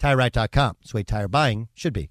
TireRack.com. It's the way tire buying should be.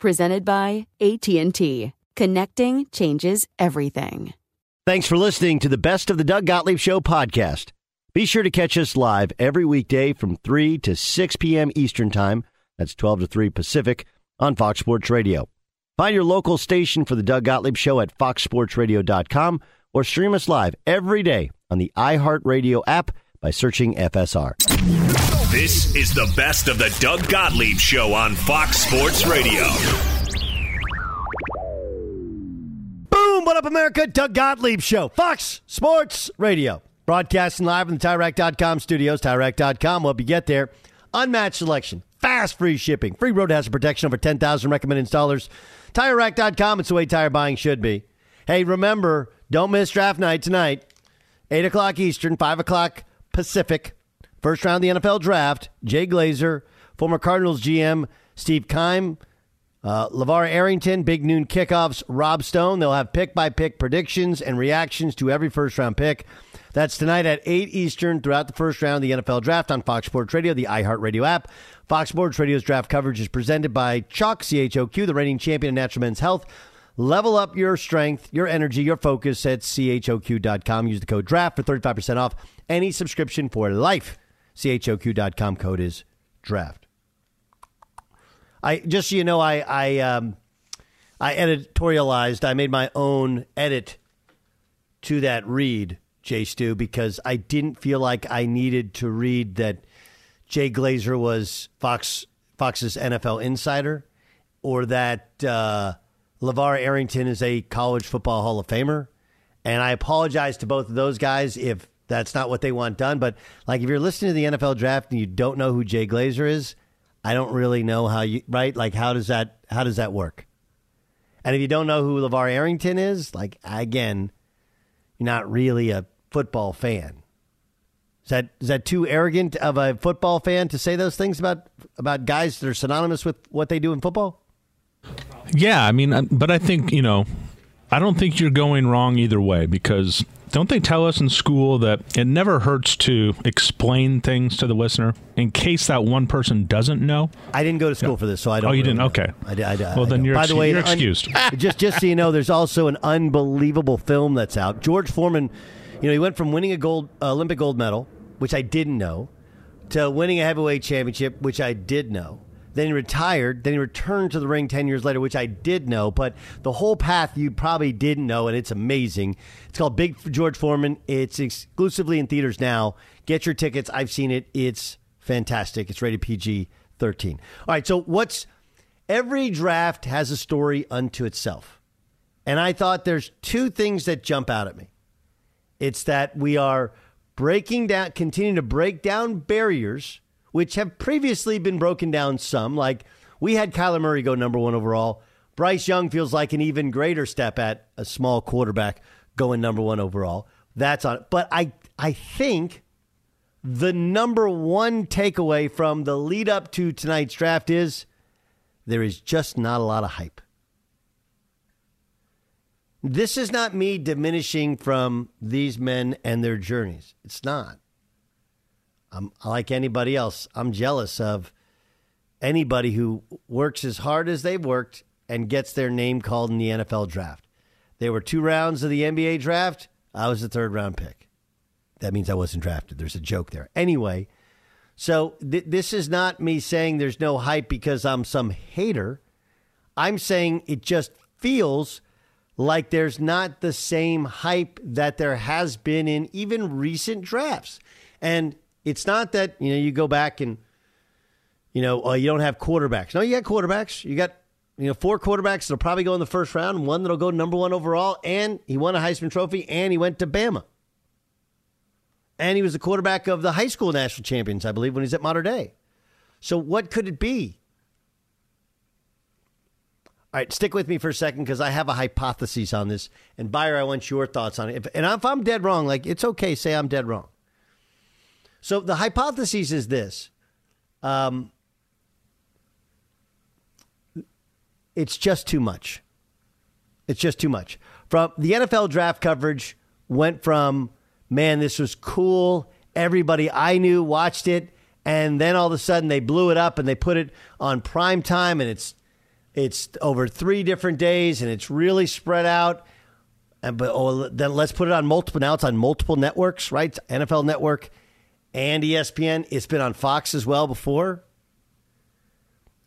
Presented by AT&T. Connecting changes everything. Thanks for listening to the Best of the Doug Gottlieb Show podcast. Be sure to catch us live every weekday from 3 to 6 p.m. Eastern Time. That's 12 to 3 Pacific on Fox Sports Radio. Find your local station for the Doug Gottlieb Show at foxsportsradio.com or stream us live every day on the iHeartRadio app by searching FSR. This is the best of the Doug Gottlieb Show on Fox Sports Radio. Boom! What up, America? Doug Gottlieb Show, Fox Sports Radio. Broadcasting live from the TireRack.com studios. TireRack.com will help you get there. Unmatched selection, fast free shipping, free road hazard protection, over 10,000 recommended installers. TireRack.com, it's the way tire buying should be. Hey, remember, don't miss draft night tonight. 8 o'clock Eastern, 5 o'clock Pacific. First round of the NFL draft. Jay Glazer, former Cardinals GM Steve Keim, uh, LaVar Arrington, Big Noon Kickoffs, Rob Stone. They'll have pick by pick predictions and reactions to every first round pick. That's tonight at 8 Eastern throughout the first round of the NFL draft on Fox Sports Radio, the iHeartRadio app. Fox Sports Radio's draft coverage is presented by Chalk CHOQ, the reigning champion of natural men's health. Level up your strength, your energy, your focus at choq.com. Use the code DRAFT for 35% off any subscription for life. choq.com code is DRAFT. I just so you know, I I um, I editorialized. I made my own edit to that read, Jay Stu, because I didn't feel like I needed to read that Jay Glazer was Fox Fox's NFL insider, or that uh, LaVar Arrington is a college football Hall of Famer. And I apologize to both of those guys if that's not what they want done. But like, if you're listening to the NFL draft and you don't know who Jay Glazer is, I don't really know how you right. Like, how does that how does that work? And if you don't know who LaVar Arrington is, like again, you're not really a football fan. Is that is that too arrogant of a football fan to say those things about about guys that are synonymous with what they do in football? Yeah, I mean, uh, but I think you know, I don't think you're going wrong either way because don't they tell us in school that it never hurts to explain things to the listener in case that one person doesn't know? I didn't go to school for this, so I don't. Oh, you really didn't? know. Okay. I, I, I, Well, then you're By ex- the way, you're an un- excused. just just so you know, there's also an unbelievable film that's out. George Foreman, you know, he went from winning a gold uh, Olympic gold medal, which I didn't know, to winning a heavyweight championship, which I did know. Then he retired. Then he returned to the ring 10 years later, which I did know. But the whole path you probably didn't know, and it's amazing. It's called Big George Foreman. It's exclusively in theaters now. Get your tickets. I've seen it. It's fantastic. It's rated PG 13. All right. So, what's every draft has a story unto itself. And I thought there's two things that jump out at me. It's that we are breaking down, continuing to break down barriers, which have previously been broken down some. Like we had Kyler Murray go number one overall. Bryce Young feels like an even greater step at a small quarterback going number one overall. That's on. But I I think the number one takeaway from the lead up to tonight's draft is there is just not a lot of hype. This is not me diminishing from these men and their journeys. It's not. I'm like anybody else. I'm jealous of anybody who works as hard as they've worked and gets their name called in the NFL draft. There were two rounds of the NBA draft. I was the third round pick. That means I wasn't drafted. There's a joke there. Anyway, so th- this is not me saying there's no hype because I'm some hater. I'm saying it just feels like there's not the same hype that there has been in even recent drafts. And it's not that, you know, you go back and, you know, uh, you don't have quarterbacks. No, you got quarterbacks. You got, you know, four quarterbacks that'll probably go in the first round, one that'll go number one overall. And he won a Heisman Trophy, and he went to Bama. And he was the quarterback of the high school national champions, I believe, when he's at Mater Dei. So what could it be? All right, stick with me for a second because I have a hypothesis on this. And Beyer, I want your thoughts on it. If, and if I'm dead wrong, like it's okay, say I'm dead wrong. So the hypothesis is this. Um, it's just too much. It's just too much. From the NFL draft coverage went from, man, this was cool. Everybody I knew watched it. And then all of a sudden they blew it up and they put it on prime time and it's it's over three different days and it's really spread out. And but oh, then let's put it on multiple. Now it's on multiple networks, right? NFL Network and ESPN. It's been on Fox as well before.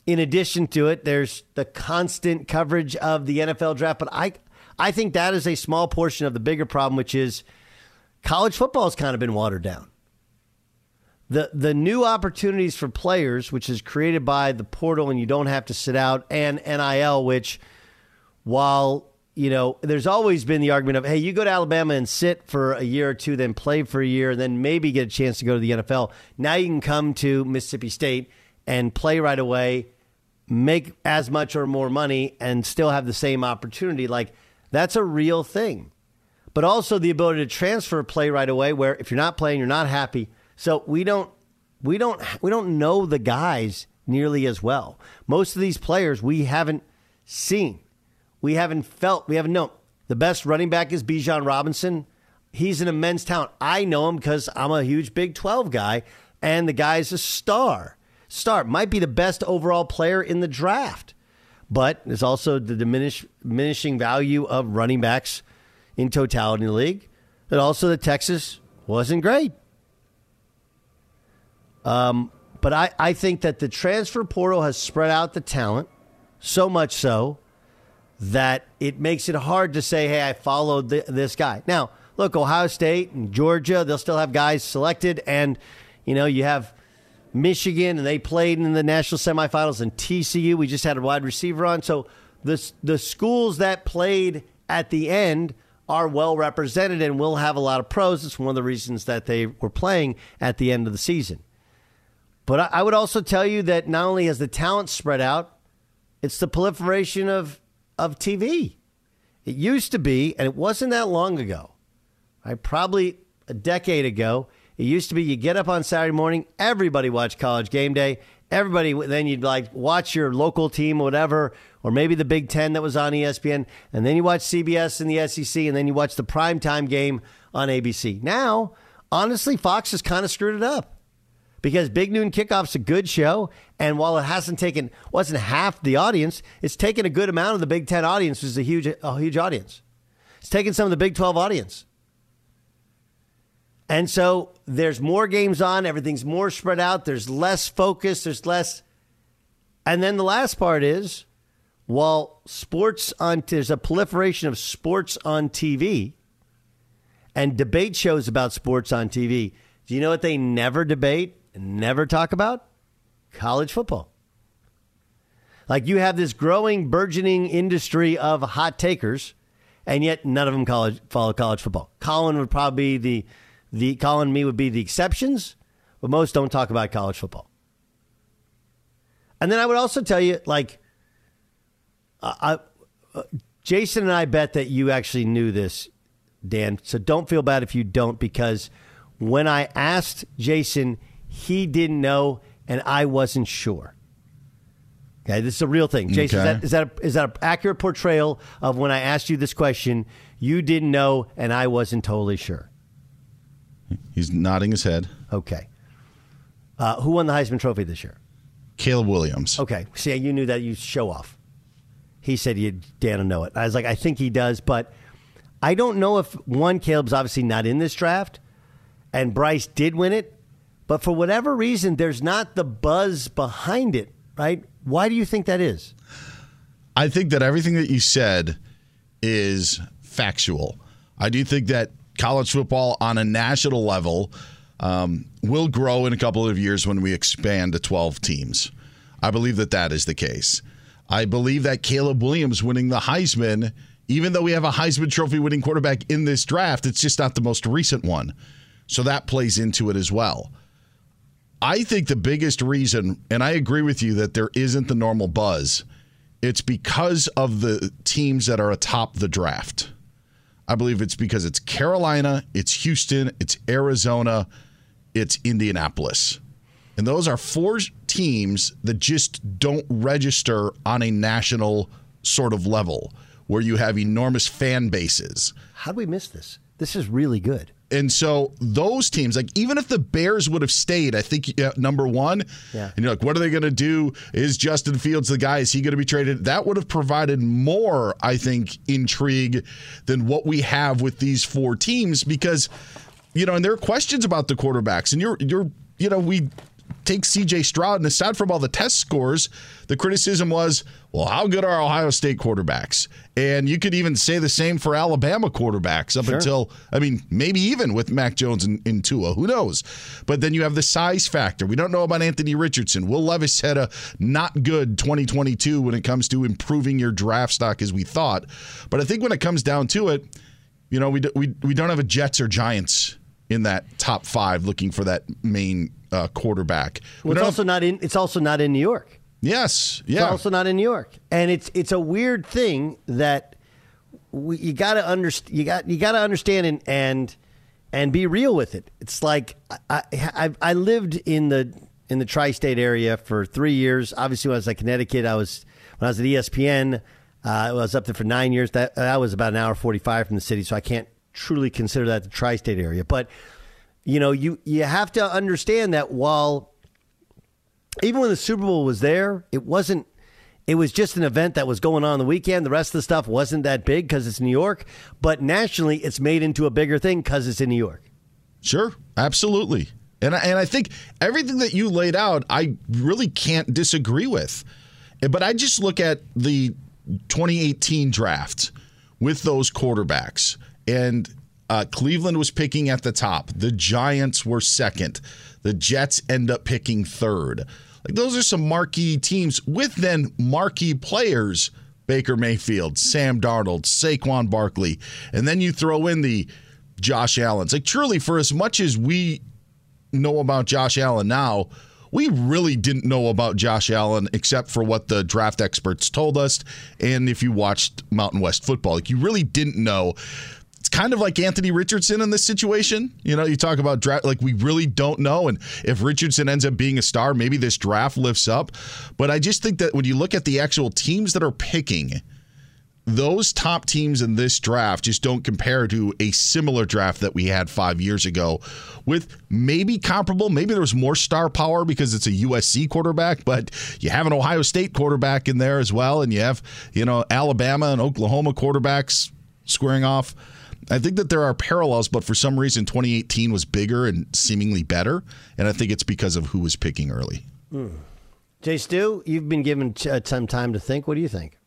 In addition to it, there's the constant coverage of the NFL draft. But I, I think that is a small portion of the bigger problem, which is college football has kind of been watered down the the new opportunities for players, which is created by the portal, and you don't have to sit out, and NIL, which while you know, there's always been the argument of, hey, you go to Alabama and sit for a year or two, then play for a year, and then maybe get a chance to go to the NFL. Now you can come to Mississippi State and play right away, make as much or more money, and still have the same opportunity. Like that's a real thing. But also the ability to transfer play right away, where if you're not playing, you're not happy so we don't we don't we don't know the guys nearly as well. Most of these players we haven't seen. We haven't felt, we haven't known. The best running back is Bijan Robinson. He's an immense talent. I know him because I'm a huge Big 12 guy, and the guy's a star. Star might be the best overall player in the draft, but there's also the diminish, diminishing value of running backs in totality in the league. And also, the Texas wasn't great. Um, but I, I think that the transfer portal has spread out the talent so much so that it makes it hard to say, hey, I followed the, this guy. Now, look, Ohio State and Georgia, they'll still have guys selected. And, you know, you have Michigan, and they played in the national semifinals, and TCU, we just had a wide receiver on. So the, the schools that played at the end are well represented and will have a lot of pros. It's one of the reasons that they were playing at the end of the season. But I would also tell you that not only has the talent spread out, it's the proliferation of, of TV. It used to be, and it wasn't that long ago, right? Probably a decade ago, it used to be you get up on Saturday morning, everybody watched college game day. Everybody, then you'd like watch your local team or whatever, or maybe the Big Ten that was on ESPN, and then you watch CBS and the SEC, and then you watch the primetime game on ABC. Now, honestly, Fox has kind of screwed it up because Big Noon Kickoff's a good show, and while it hasn't taken wasn't half the audience, it's taken a good amount of the Big Ten audience, which is a huge a huge audience. It's taken some of the Big Twelve audience. And so there's more games on, everything's more spread out, there's less focus, there's less and then the last part is while sports on there's a proliferation of sports on TV and debate shows about sports on TV. Do you know what they never debate? Never talk about? College football. Like you have this growing, burgeoning industry of hot takers, and yet none of them college, follow college football. Colin would probably be the, the Colin and me would be the exceptions, but most don't talk about college football. And then I would also tell you, like, I, uh, Jason and I bet that you actually knew this Dan. So don't feel bad if you don't, because when I asked Jason, he didn't know, and I wasn't sure. Okay, this is a real thing. Jason, Okay. is that is that a, is that an accurate portrayal of when I asked you this question? You didn't know, and I wasn't totally sure. He's nodding his head. Okay. Uh, who won the Heisman Trophy this year? Caleb Williams. Okay. See, you knew that you show off. He said you will know it. I was like, I think he does, but I don't know if one Caleb's obviously not in this draft, and Bryce did win it, but for whatever reason, there's not the buzz behind it. Right? Why do you think that is? I think that everything that you said is factual. I do think that college football on a national level um, will grow in a couple of years when we expand to 12 teams. I believe that that is the case. I believe that Caleb Williams winning the Heisman, even though we have a Heisman Trophy winning quarterback in this draft, it's just not the most recent one. So that plays into it as well. I think the biggest reason, and I agree with you that there isn't the normal buzz, it's because of the teams that are atop the draft. I believe it's because it's Carolina, it's Houston, it's Arizona, it's Indianapolis. And those are four teams that just don't register on a national sort of level where you have enormous fan bases. How do we miss this? This is really good. And so those teams, like even if the Bears would have stayed, I think uh, number one, Yeah. and you're like, what are they going to do? Is Justin Fields the guy? Is he going to be traded? That would have provided more, I think, intrigue than what we have with these four teams because, you know, and there are questions about the quarterbacks, and you're you're you know we take CJ Stroud, and aside from all the test scores, the criticism was, well, how good are Ohio State quarterbacks? And you could even say the same for Alabama quarterbacks up until, I mean, maybe even with Mac Jones and, and Tua, who knows? But then you have the size factor. We don't know about Anthony Richardson. Will Levis had a not good 2022 when it comes to improving your draft stock as we thought. But I think when it comes down to it, you know, we, we, we don't have a Jets or Giants in that top five looking for that main uh, quarterback. Well, it's also not in. It's also not in New York. yes, It's yeah. also not in New York, and it's it's a weird thing that we, you got to understand. You got you got to understand and and and be real with it. It's like I, I I lived in the in the tri-state area for three years. Obviously, when I was at Connecticut, I was when I was at ESPN. Uh, I was up there for nine years. That that was about an hour forty-five from the city, so I can't truly consider that the tri-state area. But you know, you you have to understand that while even when the Super Bowl was there, it wasn't. It was just an event that was going on the weekend. The rest of the stuff wasn't that big because it's New York. But nationally, it's made into a bigger thing because it's in New York. Sure, absolutely. And I, and I think everything that you laid out, I really can't disagree with. But I just look at the 2018 draft with those quarterbacks, and uh, Cleveland was picking at the top. The Giants were second. The Jets end up picking third. Like those are some marquee teams with then marquee players. Baker Mayfield, Sam Darnold, Saquon Barkley, and then you throw in the Josh Allen's. Like truly, for as much as we know about Josh Allen now, we really didn't know about Josh Allen except for what the draft experts told us. And if you watched Mountain West football, like you really didn't know. Kind of like Anthony Richardson in this situation. You know, you talk about draft, like we really don't know. And if Richardson ends up being a star, maybe this draft lifts up. But I just think that when you look at the actual teams that are picking, those top teams in this draft just don't compare to a similar draft that we had five years ago with maybe comparable. Maybe there was more star power because it's a USC quarterback, but you have an Ohio State quarterback in there as well, and you have, you know, Alabama and Oklahoma quarterbacks squaring off. I think that there are parallels, but for some reason 2018 was bigger and seemingly better, and I think it's because of who was picking early. Jay Stu, you've been given uh, some time to think. What do you think?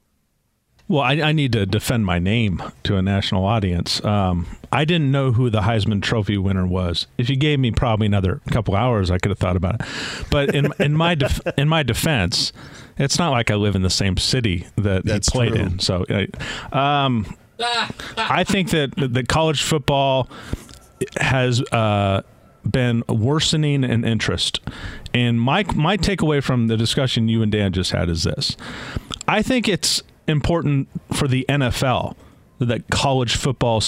Well, I, I need to defend my name to a national audience. Um, I didn't know who the Heisman Trophy winner was. If you gave me probably another couple hours, I could have thought about it. But in in my def- in my defense, it's not like I live in the same city that That's he played true. in. So, uh, um, I think that the college football has uh, been worsening in interest. And my my takeaway from the discussion you and Dan just had is this: I think it's important for the NFL that college football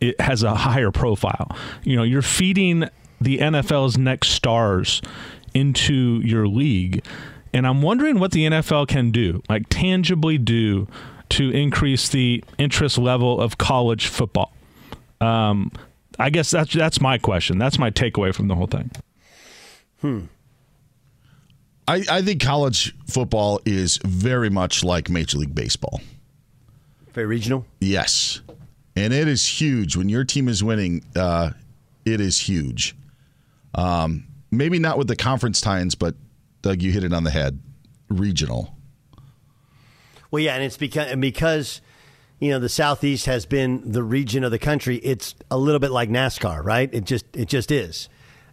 it has a higher profile. You know, you're feeding the NFL's next stars into your league. And I'm wondering what the NFL can do, like tangibly do, to increase the interest level of college football. Um, I guess that's that's my question. That's my takeaway from the whole thing. Hmm. I, I think college football is very much like Major League Baseball. Very regional. Yes, and it is huge when your team is winning. Uh, it is huge. Um, maybe not with the conference times, but Doug, you hit it on the head. Regional. Well, yeah, and it's because and because you know the southeast has been the region of the country. It's a little bit like NASCAR, right? It just it just is,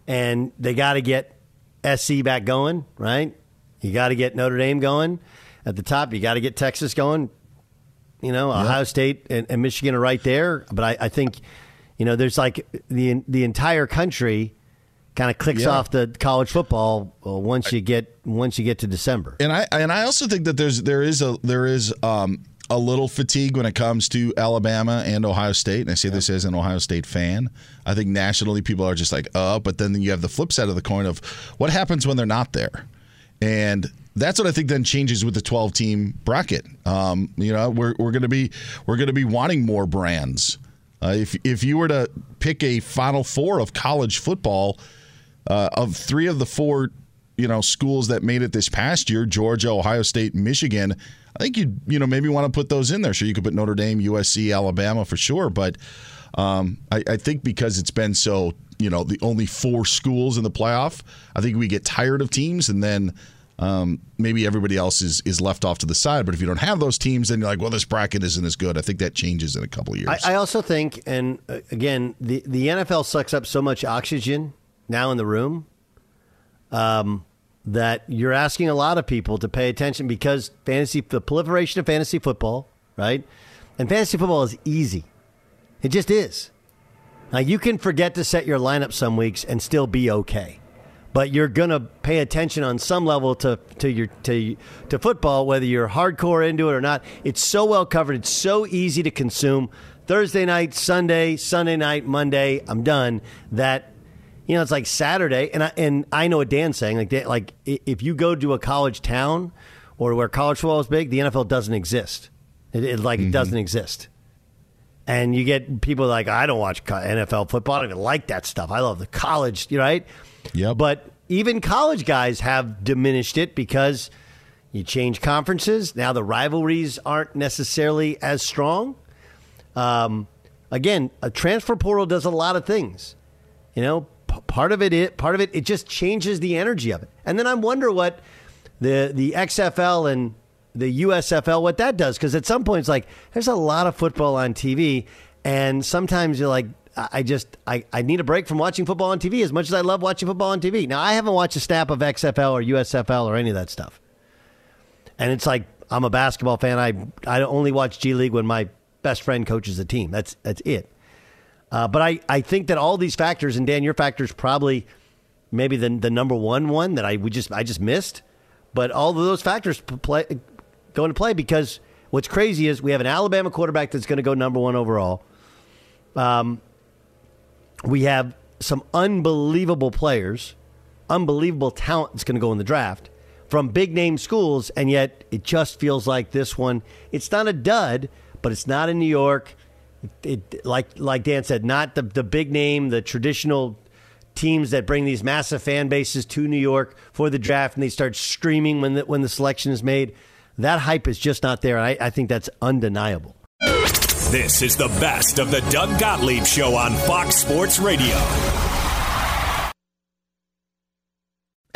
and they got to get SC back going, right? You got to get Notre Dame going at the top. You got to get Texas going. You know, Ohio State and, and, Michigan are right there. But I, I, think, you know, there's like the the entire country kind of clicks yeah. off the college football once you get once you get to December. And I and I also think that there's there is a there is um, a little fatigue when it comes to Alabama and Ohio State. And I say yeah. this as an Ohio State fan. I think nationally people are just like, uh, but then you have the flip side of the coin of what happens when they're not there. And that's what I think then changes with the 12 team bracket. Um, you know, we're, we're going to be we're going to be wanting more brands. Uh, if if you were to pick a Final Four of college football, uh, of three of the four, you know, schools that made it this past year, Georgia, Ohio State, Michigan, I think you you know maybe want to put those in there. Sure, you could put Notre Dame, USC, Alabama for sure, but um, I, I think because it's been so you know the only four schools in the playoff, I think we get tired of teams and then. Um, maybe everybody else is, is left off to the side. But if you don't have those teams, then you're like, well, this bracket isn't as good. I think that changes in a couple years. I, I also think, and uh, again, the, the NFL sucks up so much oxygen now in the room. Um, that you're asking a lot of people to pay attention because fantasy, the proliferation of fantasy football, right? And fantasy football is easy. It just is. Now, you can forget to set your lineup some weeks and still be okay. But you're going to pay attention on some level to, to, your, to, to football, whether you're hardcore into it or not. It's so well covered. It's so easy to consume. Thursday night, Sunday, Sunday night, Monday, I'm done. That you know, it's like Saturday, and I and I know what Dan's saying. Like, like if you go to a college town or where college football is big, the NFL doesn't exist. It, it like mm-hmm. it doesn't exist. And you get people like, I don't watch NFL football. I don't even like that stuff. I love the college, right? Yeah. But even college guys have diminished it because you change conferences. Now the rivalries aren't necessarily as strong. Um, again, a transfer portal does a lot of things. You know, part of it, it part of it, it just changes the energy of it. And then I wonder what the the XFL and the USFL what that does because at some point it's like there's a lot of football on TV, and sometimes you're like. I just I, I need a break from watching football on TV as much as I love watching football on TV. Now I haven't watched a snap of XFL or USFL or any of that stuff. And it's like I'm a basketball fan. I I only watch G League when my best friend coaches a team. That's that's it. Uh, but I, I think that all these factors, and Dan, your factor is probably maybe the the number one one that I we just I just missed. But all of those factors play, go into play because what's crazy is we have an Alabama quarterback that's going to go number one overall. Um, we have some unbelievable players, unbelievable talent that's going to go in the draft from big name schools, and yet it just feels like this one. It's not a dud, but it's not in New York it, like like Dan said, not the the big name, the traditional teams that bring these massive fan bases to New York for the draft, and they start screaming when the, when the selection is made. That hype is just not there. I, I think that's undeniable. This is the best of the Doug Gottlieb Show on Fox Sports Radio.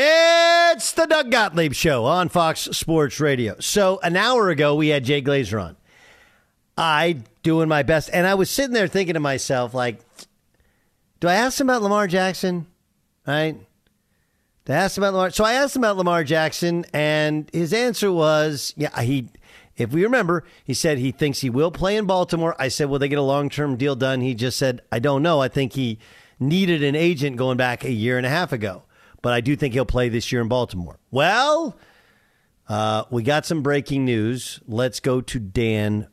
It's the Doug Gottlieb Show on Fox Sports Radio. So, an hour ago, we had Jay Glazer on. I doing my best. And I was sitting there thinking to myself, like, do I ask him about Lamar Jackson? Right? To ask him about Lamar. So I asked him about Lamar Jackson, and his answer was, yeah, he. If we remember, he said he thinks he will play in Baltimore. I said, will they get a long term deal done? He just said, I don't know. I think he needed an agent going back a year and a half ago but I do think he'll play this year in Baltimore. Well, uh, we got some breaking news. Let's go to Dan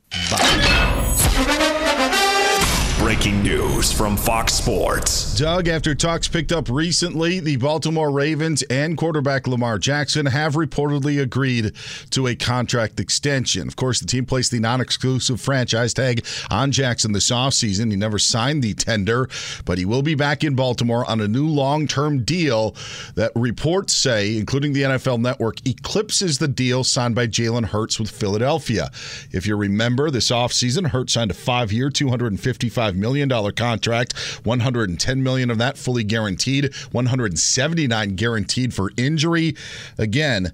Breaking news from Fox Sports. Doug, after talks picked up recently, the Baltimore Ravens and quarterback Lamar Jackson have reportedly agreed to a contract extension. Of course, the team placed the non exclusive franchise tag on Jackson this offseason. He never signed the tender, but he will be back in Baltimore on a new long term deal that reports say, including the NFL network, eclipses the deal signed by Jalen Hurts with Philadelphia. If you remember, this offseason, Hurts signed a five year, 255 million dollar contract, 110 million of that fully guaranteed, 179 guaranteed for injury. Again,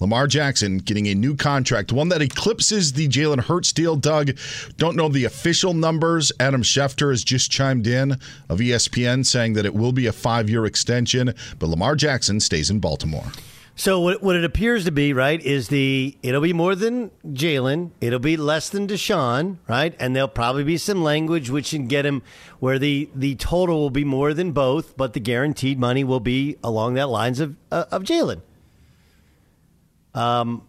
Lamar Jackson getting a new contract, one that eclipses the Jalen Hurts deal. Doug, don't know the official numbers. Adam Schefter has just chimed in of ESPN saying that it will be a five year extension, but Lamar Jackson stays in Baltimore. So what, what it appears to be, right, is the it'll be more than Jalen, it'll be less than Deshaun, right, and there'll probably be some language which can get him where the the total will be more than both, but the guaranteed money will be along that lines of uh, of Jalen. Um,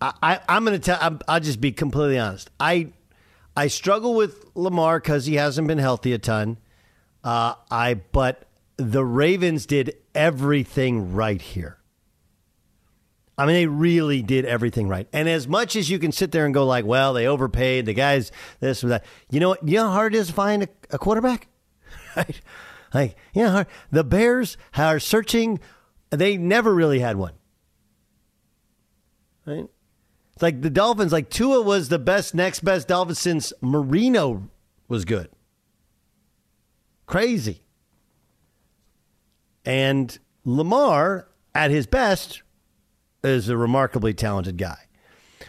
I, I I'm going to tell. I'm, I'll just be completely honest. I I struggle with Lamar because he hasn't been healthy a ton. Uh, I but the Ravens did everything right here. I mean, they really did everything right. And as much as you can sit there and go like, well, they overpaid the guys, this or that. You know what? You know how hard it is to find a, a quarterback, right? Like, you know, the Bears are searching. They never really had one, right? It's like the Dolphins. Like Tua was the best, next best Dolphin since Marino was good. Crazy. And Lamar, at his best, is a remarkably talented guy.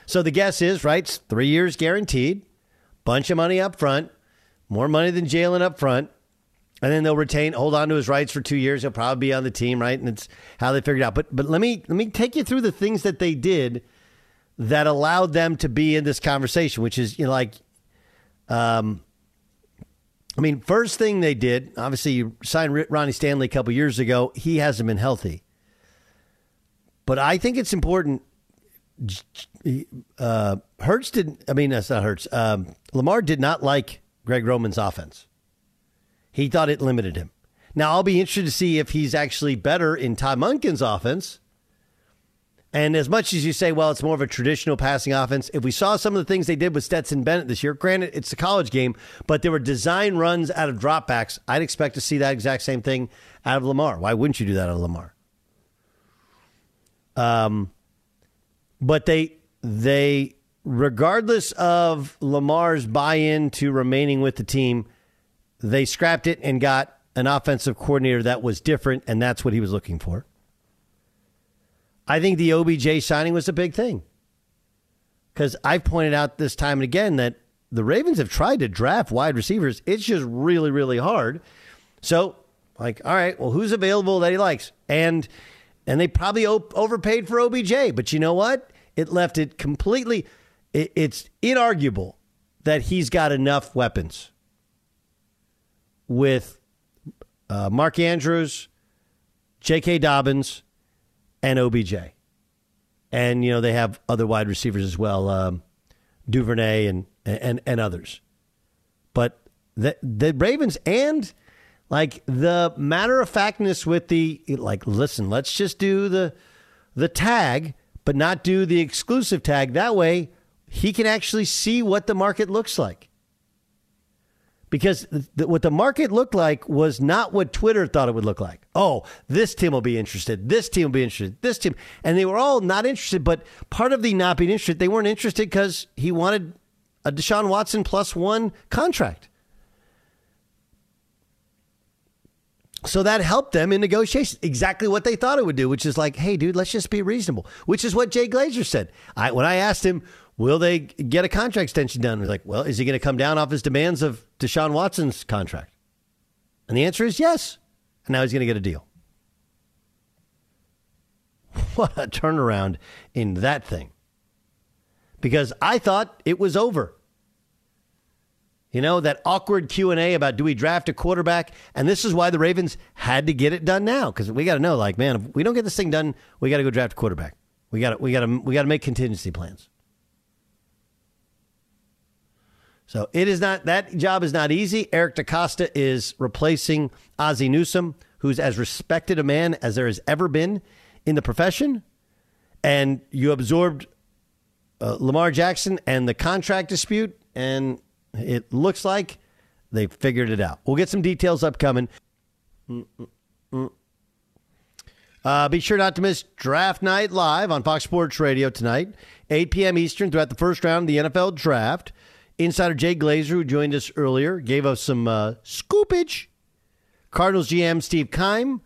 So the guess is, right, three years guaranteed, bunch of money up front, more money than Jalen up front. And then they'll retain, hold on to his rights for two years. He'll probably be on the team, right? And it's how they figured out. But but let me let me take you through the things that they did that allowed them to be in this conversation, which is you know like, um, I mean, first thing they did, obviously, you signed Ronnie Stanley a couple years ago. He hasn't been healthy. But I think it's important. uh, Hurts didn't. I mean, that's not Hurts. Um, Lamar did not like Greg Roman's offense. He thought it limited him. Now I'll be interested to see if he's actually better in Todd Monken's offense. And as much as you say, well, it's more of a traditional passing offense, if we saw some of the things they did with Stetson Bennett this year, granted, it's a college game, but there were design runs out of dropbacks. I'd expect to see that exact same thing out of Lamar. Why wouldn't you do that out of Lamar? Um, but they they regardless of Lamar's buy-in to remaining with the team, they scrapped it and got an offensive coordinator that was different, and that's what he was looking for. I think the OBJ signing was a big thing because I've pointed out this time and again that the Ravens have tried to draft wide receivers. It's just really, really hard. So, like, all right, well, who's available that he likes? And and they probably overpaid for OBJ, but you know what? It left it completely. It, it's inarguable that he's got enough weapons with uh, Mark Andrews, J.K. Dobbins, and OBJ. And, you know, they have other wide receivers as well, um, Duvernay and, and, and others. But the, the Ravens and like the matter of factness with the, like, listen, let's just do the, the tag, but not do the exclusive tag. That way he can actually see what the market looks like because th- what the market looked like was not what Twitter thought it would look like. Oh, this team will be interested. This team will be interested. This team. And they were all not interested, but part of the not being interested, they weren't interested because he wanted a Deshaun Watson plus one contract. So that helped them in negotiations. Exactly what they thought it would do, which is like, hey, dude, let's just be reasonable. Which is what Jay Glazer said. I, when I asked him, Will they get a contract extension done? He's like, well, is he going to come down off his demands of Deshaun Watson's contract? And the answer is yes. And now he's going to get a deal. What a turnaround in that thing. Because I thought it was over. You know, that awkward Q&A about do we draft a quarterback? And this is why the Ravens had to get it done now cuz we got to know like, man, if we don't get this thing done, we got to go draft a quarterback. We got to we got to we got to make contingency plans. So it is not that job is not easy. Eric DeCosta is replacing Ozzie Newsome, who's as respected a man as there has ever been in the profession. And you absorbed uh, Lamar Jackson and the contract dispute, and it looks like they figured it out. We'll get some details upcoming. Uh, be sure not to miss Draft Night Live on Fox Sports Radio tonight, 8 p.m. Eastern, throughout the first round of the NFL Draft. Insider Jay Glazer, who joined us earlier, gave us some uh, scoopage. Cardinals GM Steve Keim,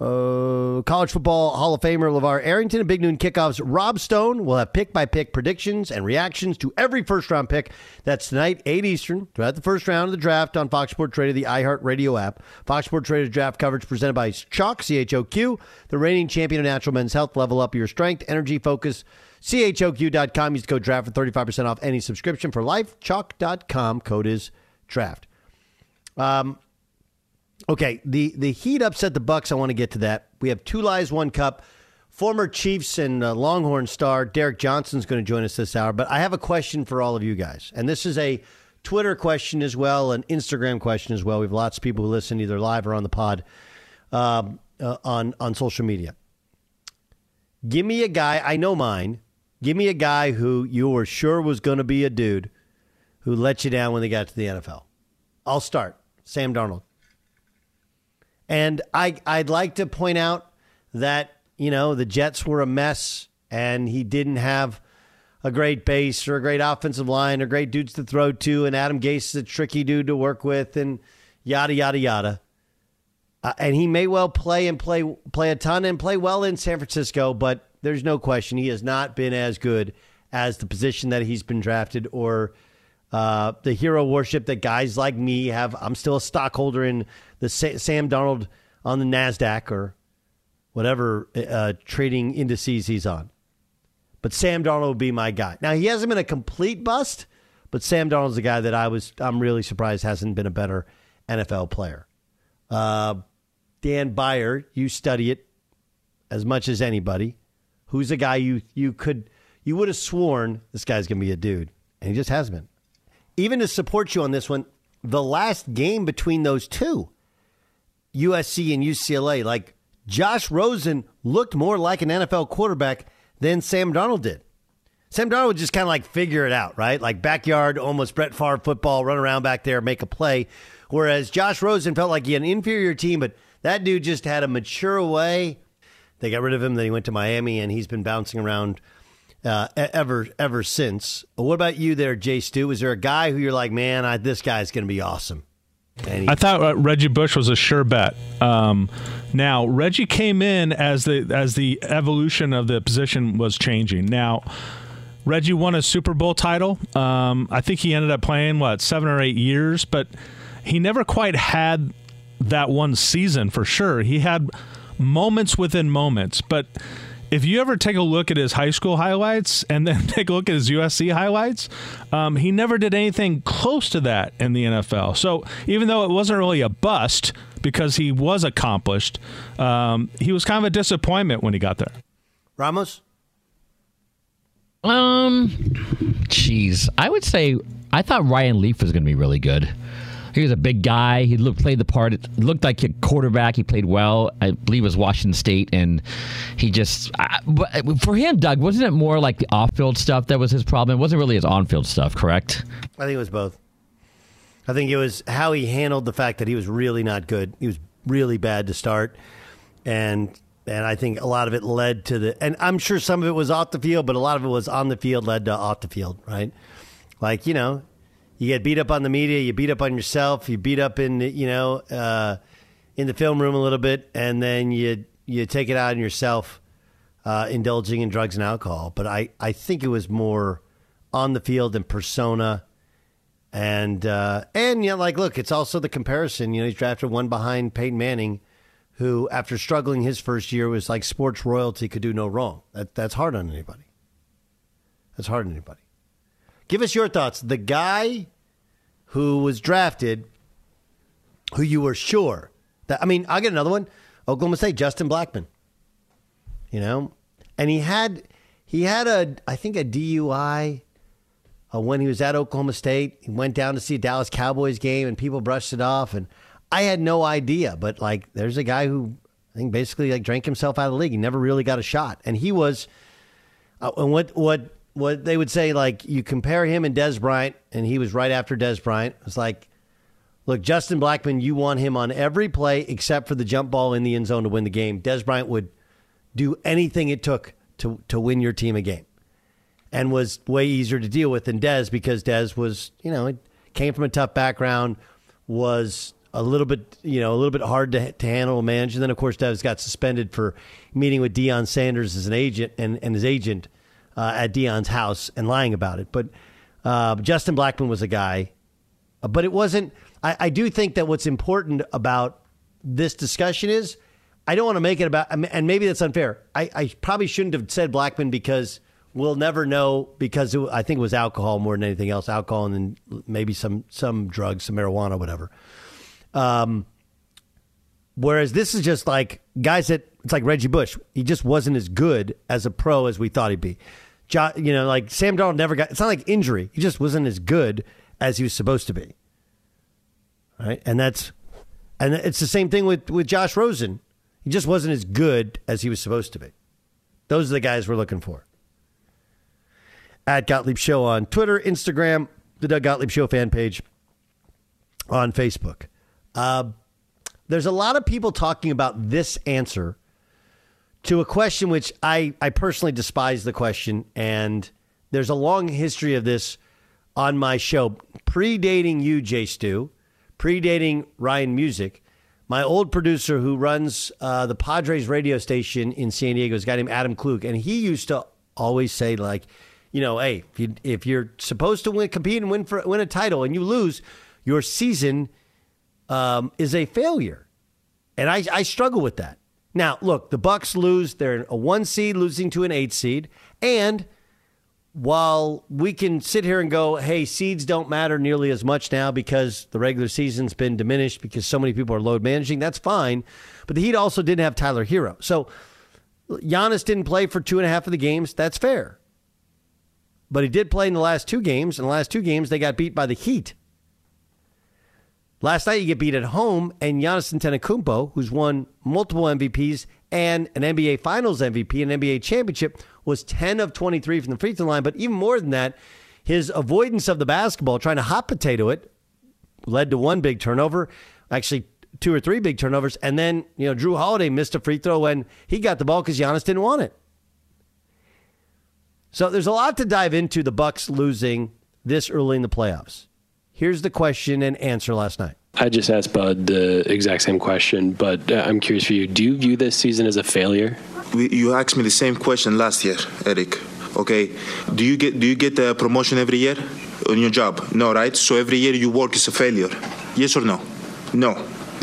uh, college football Hall of Famer LaVar Arrington, and Big Noon Kickoffs Rob Stone will have pick by pick predictions and reactions to every first round pick. That's tonight, 8 Eastern, throughout the first round of the draft on Fox Sports Radio, the iHeartRadio app. Fox Sports Radio draft coverage presented by Choq, C H O Q, the reigning champion of natural men's health. Level up your strength, energy, focus CHOQ.com. Use code DRAFT for 35% off any subscription for life. Choq.com. Code is DRAFT. Um, okay, the, the Heat upset the Bucks. I want to get to that. We have two lies, one cup. Former Chiefs and uh, Longhorn star Derrick Johnson is going to join us this hour. But I have a question for all of you guys. And this is a Twitter question as well, an Instagram question as well. We have lots of people who listen either live or on the pod um, uh, on, on social media. Give me a guy, I know mine, Give me a guy who you were sure was going to be a dude who let you down when they got to the NFL. I'll start. Sam Darnold. And I, I'd like to point out that, you know, the Jets were a mess and he didn't have a great base or a great offensive line or great dudes to throw to. And Adam Gase is a tricky dude to work with and yada, yada, yada. Uh, and he may well play and play play a ton and play well in San Francisco, but there's no question he has not been as good as the position that he's been drafted or uh, the hero worship that guys like me have. I'm still a stockholder in the Sam Darnold on the NASDAQ or whatever uh, trading indices he's on. But Sam Darnold will be my guy. Now, he hasn't been a complete bust, but Sam Darnold's the guy that I was, I'm really surprised hasn't been a better NFL player. Uh, Dan Beyer, you study it as much as anybody. who's a guy you you could you would have sworn this guy's going to be a dude, and he just has been. Even to support you on this one, the last game between those two, USC and UCLA, like Josh Rosen looked more like an NFL quarterback than Sam Darnold did. Sam Darnold would just kind of like figure it out, right? Like backyard, almost Brett Favre football, run around back there, make a play. Whereas Josh Rosen felt like he had an inferior team, but that dude just had a mature way. They got rid of him, then he went to Miami, and he's been bouncing around uh, ever ever since. What about you there, Jay Stu? Is there a guy who you're like, man, I, this guy's going to be awesome? I thought uh, Reggie Bush was a sure bet. Um, now Reggie came in as the as the evolution of the position was changing. Now Reggie won a Super Bowl title. Um, I think he ended up playing what seven or eight years, but he never quite had that one season for sure. He had moments within moments, but if you ever take a look at his high school highlights and then take a look at his USC highlights, um, he never did anything close to that in the NFL. So even though it wasn't really a bust because he was accomplished, um, he was kind of a disappointment when he got there. Ramos? Um, jeez, I would say I thought Ryan Leaf was going to be really good. He was a big guy. He looked played the part. It looked like a quarterback. He played well. I believe it was Washington State, and he just. I, for him, Doug, wasn't it more like the off-field stuff that was his problem? It wasn't really his on-field stuff, correct? I think it was both. I think it was how he handled the fact that he was really not good. He was really bad to start, and and I think a lot of it led to the. And I'm sure some of it was off the field, but a lot of it was on the field led to off the field, right? Like you know, you get beat up on the media, you beat up on yourself, you beat up in you know uh, in the film room a little bit, and then you you take it out on yourself, uh, indulging in drugs and alcohol. But I I think it was more on the field and persona, and uh, and you know, like look, it's also the comparison. You know, he's drafted one behind Peyton Manning. Who, after struggling his first year, was like sports royalty could do no wrong. That, that's hard on anybody. That's hard on anybody. Give us your thoughts. The guy who was drafted, who you were sure that, I mean, I'll get another one. Oklahoma State, Justin Blackmon. You know, and he had, he had a, I think a DUI uh, when he was at Oklahoma State. He went down to see a Dallas Cowboys game and people brushed it off. And I had no idea, but like, there's a guy who I think basically like drank himself out of the league. He never really got a shot. And he was, uh, and what, what, what they would say, like you compare him and Dez Bryant, and he was right after Dez Bryant. It's like, look, Justin Blackmon, you want him on every play except for the jump ball in the end zone to win the game. Dez Bryant would do anything it took to to win your team a game, and was way easier to deal with than Dez because Dez was, you know, came from a tough background, was a little bit, you know, a little bit hard to, to handle and manage. And then, of course, Dez got suspended for meeting with Deion Sanders as an agent and, and his agent uh, at Deion's house and lying about it. But uh, Justin Blackmon was a guy, uh, but it wasn't. I, I, do think that what's important about this discussion is I don't want to make it about, and maybe that's unfair. I, I probably shouldn't have said Blackmon because we'll never know because it, I think it was alcohol more than anything else, alcohol and then maybe some some drugs, some marijuana, whatever. Um, whereas this is just like guys that it's like Reggie Bush. He just wasn't as good as a pro as we thought he'd be you know, like Sam Darnold never got. It's not like injury. He just wasn't as good as he was supposed to be. Right, and that's, and it's the same thing with with Josh Rosen. He just wasn't as good as he was supposed to be. Those are the guys we're looking for. At Gottlieb Show on Twitter, Instagram, the Doug Gottlieb Show fan page on Facebook. Uh, there's a lot of people talking about this answer to a question which I, I personally despise the question, and there's a long history of this on my show, predating you, Jay Stu, predating Ryan Music. My old producer who runs uh, the Padres radio station in San Diego is a guy named Adam Klug, and he used to always say, like, you know, hey, if, you, you're supposed to win, compete and win for win a title, and you lose, your season um, is a failure, and I, I struggle with that. Now, look, the Bucks lose. They're a one seed losing to an eight seed. And while we can sit here and go, hey, seeds don't matter nearly as much now because the regular season's been diminished because so many people are load managing, that's fine. But the Heat also didn't have Tyler Herro. So Giannis didn't play for two and a half of the games. That's fair. But he did play in the last two games. In the last two games, they got beat by the Heat. Last night, you get beat at home, and Giannis Antetokounmpo, who's won multiple MVPs and an NBA Finals MVP, an NBA championship, was 10 of 23 from the free throw line. But even more than that, his avoidance of the basketball, trying to hot potato it, led to one big turnover. Actually, two or three big turnovers, and then you know Jrue Holiday missed a free throw when he got the ball because Giannis didn't want it. So there's a lot to dive into the Bucks losing this early in the playoffs. Here's the question and answer last night. I just asked Bud the exact same question, but uh, I'm curious for you. Do you view this season as a failure? You asked me the same question last year, Eric. Okay, do you get do you get a promotion every year on your job? No, right? So every year you work is a failure. Yes or no? No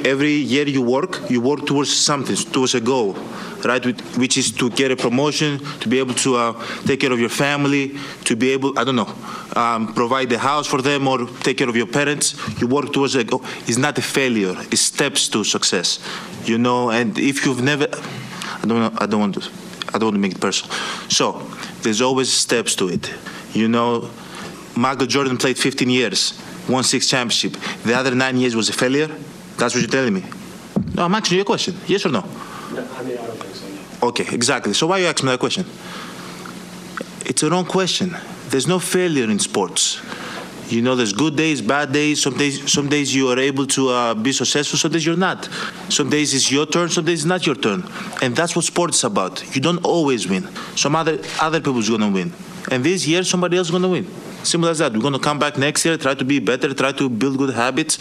every year you work, you work towards something, towards a goal, right? Which is to get a promotion, to be able to uh, take care of your family, to be able, I don't know, um, provide a house for them or take care of your parents. You work towards a goal. It's not a failure. It's steps to success, you know. And if you've never, I don't know, I don't want to, I don't want to make it personal. So there's always steps to it, you know. Michael Jordan played 15 years, won six championship. The other nine years was a failure that's what you're telling me. No, I'm asking you a question. Yes or no? no I mean, I don't think so. No. Okay, exactly. So why are you asking me that question? It's a wrong question. There's no failure in sports. You know, there's good days, bad days. Some days, some days you are able to uh, be successful. Some days you're not. Some days it's your turn. Some days it's not your turn. And that's what sports is about. You don't always win. Some other other people's gonna win. And this year, somebody else is gonna win. Simple as that. We're gonna come back next year, try to be better, try to build good habits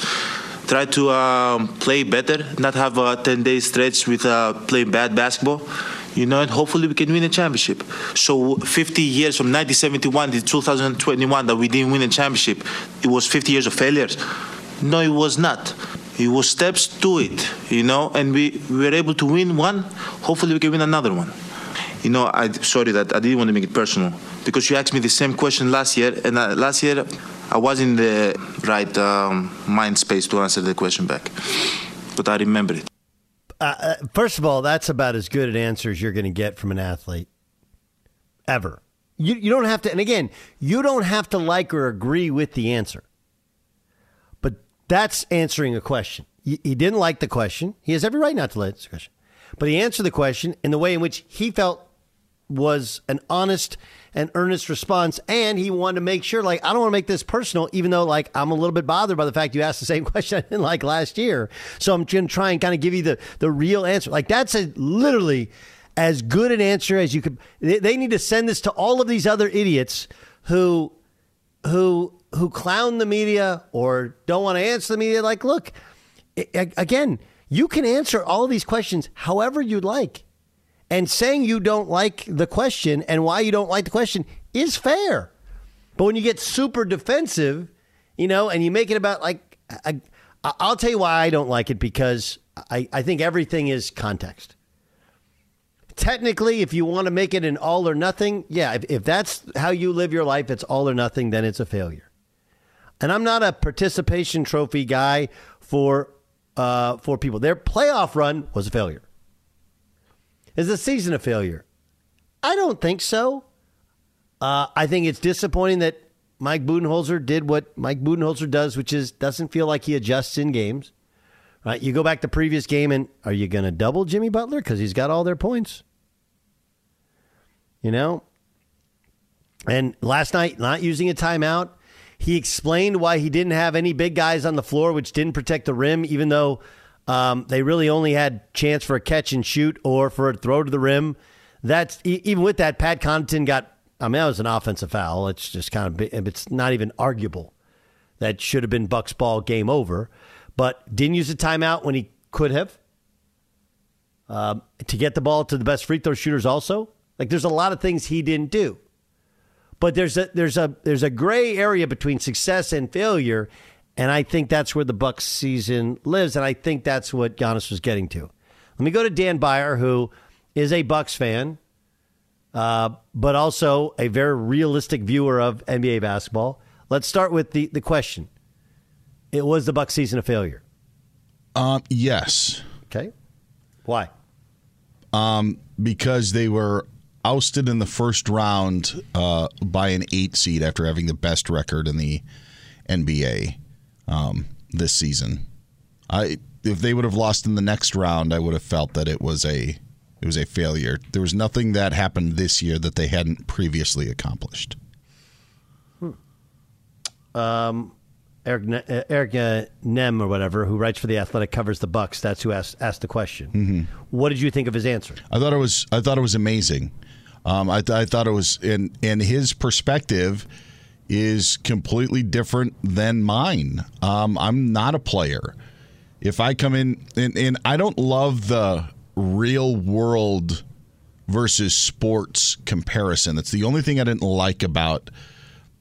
try to um, play better, not have a 10 day stretch with uh, playing bad basketball. You know, and hopefully we can win a championship. So 50 years from 1971 to 2021 that we didn't win a championship, it was 50 years of failures. No, it was not. It was steps to it, you know, and we, we were able to win one. Hopefully we can win another one. You know, I sorry that I didn't want to make it personal because you asked me the same question last year, and uh, last year I was in the right um, mind space to answer the question back, but I remember it. Uh, uh, first of all, that's about as good an answer as you're going to get from an athlete ever. You, you don't have to, and again, you don't have to like or agree with the answer. But that's answering a question. He, he didn't like the question. He has every right not to like the question. But he answered the question in the way in which he felt was an honest and earnest response. And he wanted to make sure, like, I don't want to make this personal, even though, like, I'm a little bit bothered by the fact you asked the same question I didn't like last year. So I'm going to try and kind of give you the, the real answer. Like, that's a, literally as good an answer as you could. They, they need to send this to all of these other idiots who, who, who clown the media or don't want to answer the media. Like, look, again, you can answer all of these questions however you'd like. And saying you don't like the question and why you don't like the question is fair. But when you get super defensive, you know, and you make it about like, I, will tell you why I don't like it because I, I think everything is context. Technically, if you want to make it an all or nothing, yeah, if, if that's how you live your life, it's all or nothing, then it's a failure. And I'm not a participation trophy guy for uh, for people. Their playoff run was a failure. Is the season a failure? I don't think so. Uh, I think it's disappointing that Mike Budenholzer did what Mike Budenholzer does, which is doesn't feel like he adjusts in games. Right? You go back to previous game, and are you going to double Jimmy Butler because he's got all their points? You know. And last night, not using a timeout, he explained why he didn't have any big guys on the floor, which didn't protect the rim, even though um, they really only had chance for a catch and shoot or for a throw to the rim. That's even with that, Pat Connaughton got. I mean, that was an offensive foul. It's just kind of it's not even arguable. That should have been Bucks ball, game over. But didn't use a timeout when he could have. Um, to get the ball to the best free throw shooters, also like there's a lot of things he didn't do. But there's a there's a there's a gray area between success and failure, and I think that's where the Bucks season lives. And I think that's what Giannis was getting to. Let me go to Dan Beyer, who is a Bucks fan, uh, but also a very realistic viewer of NBA basketball. Let's start with the, the question. It was the Bucks season a failure? Um, yes. Okay. Why? um, because they were ousted in the first round uh, by an eight seed after having the best record in the NBA um, this season. I if they would have lost in the next round, I would have felt that it was a it was a failure. There was nothing that happened this year that they hadn't previously accomplished. Um, Eric Ne- uh, Eric uh, Nem or whatever, who writes for the Athletic, covers the Bucks. That's who asked asked the question. Mhm. What did you think of his answer? I thought it was I thought it was amazing. Um, I, th- I thought it was in in his perspective is completely different than mine. Um, I'm not a player. If I come in and, and I don't love the real world versus sports comparison. That's the only thing I didn't like about.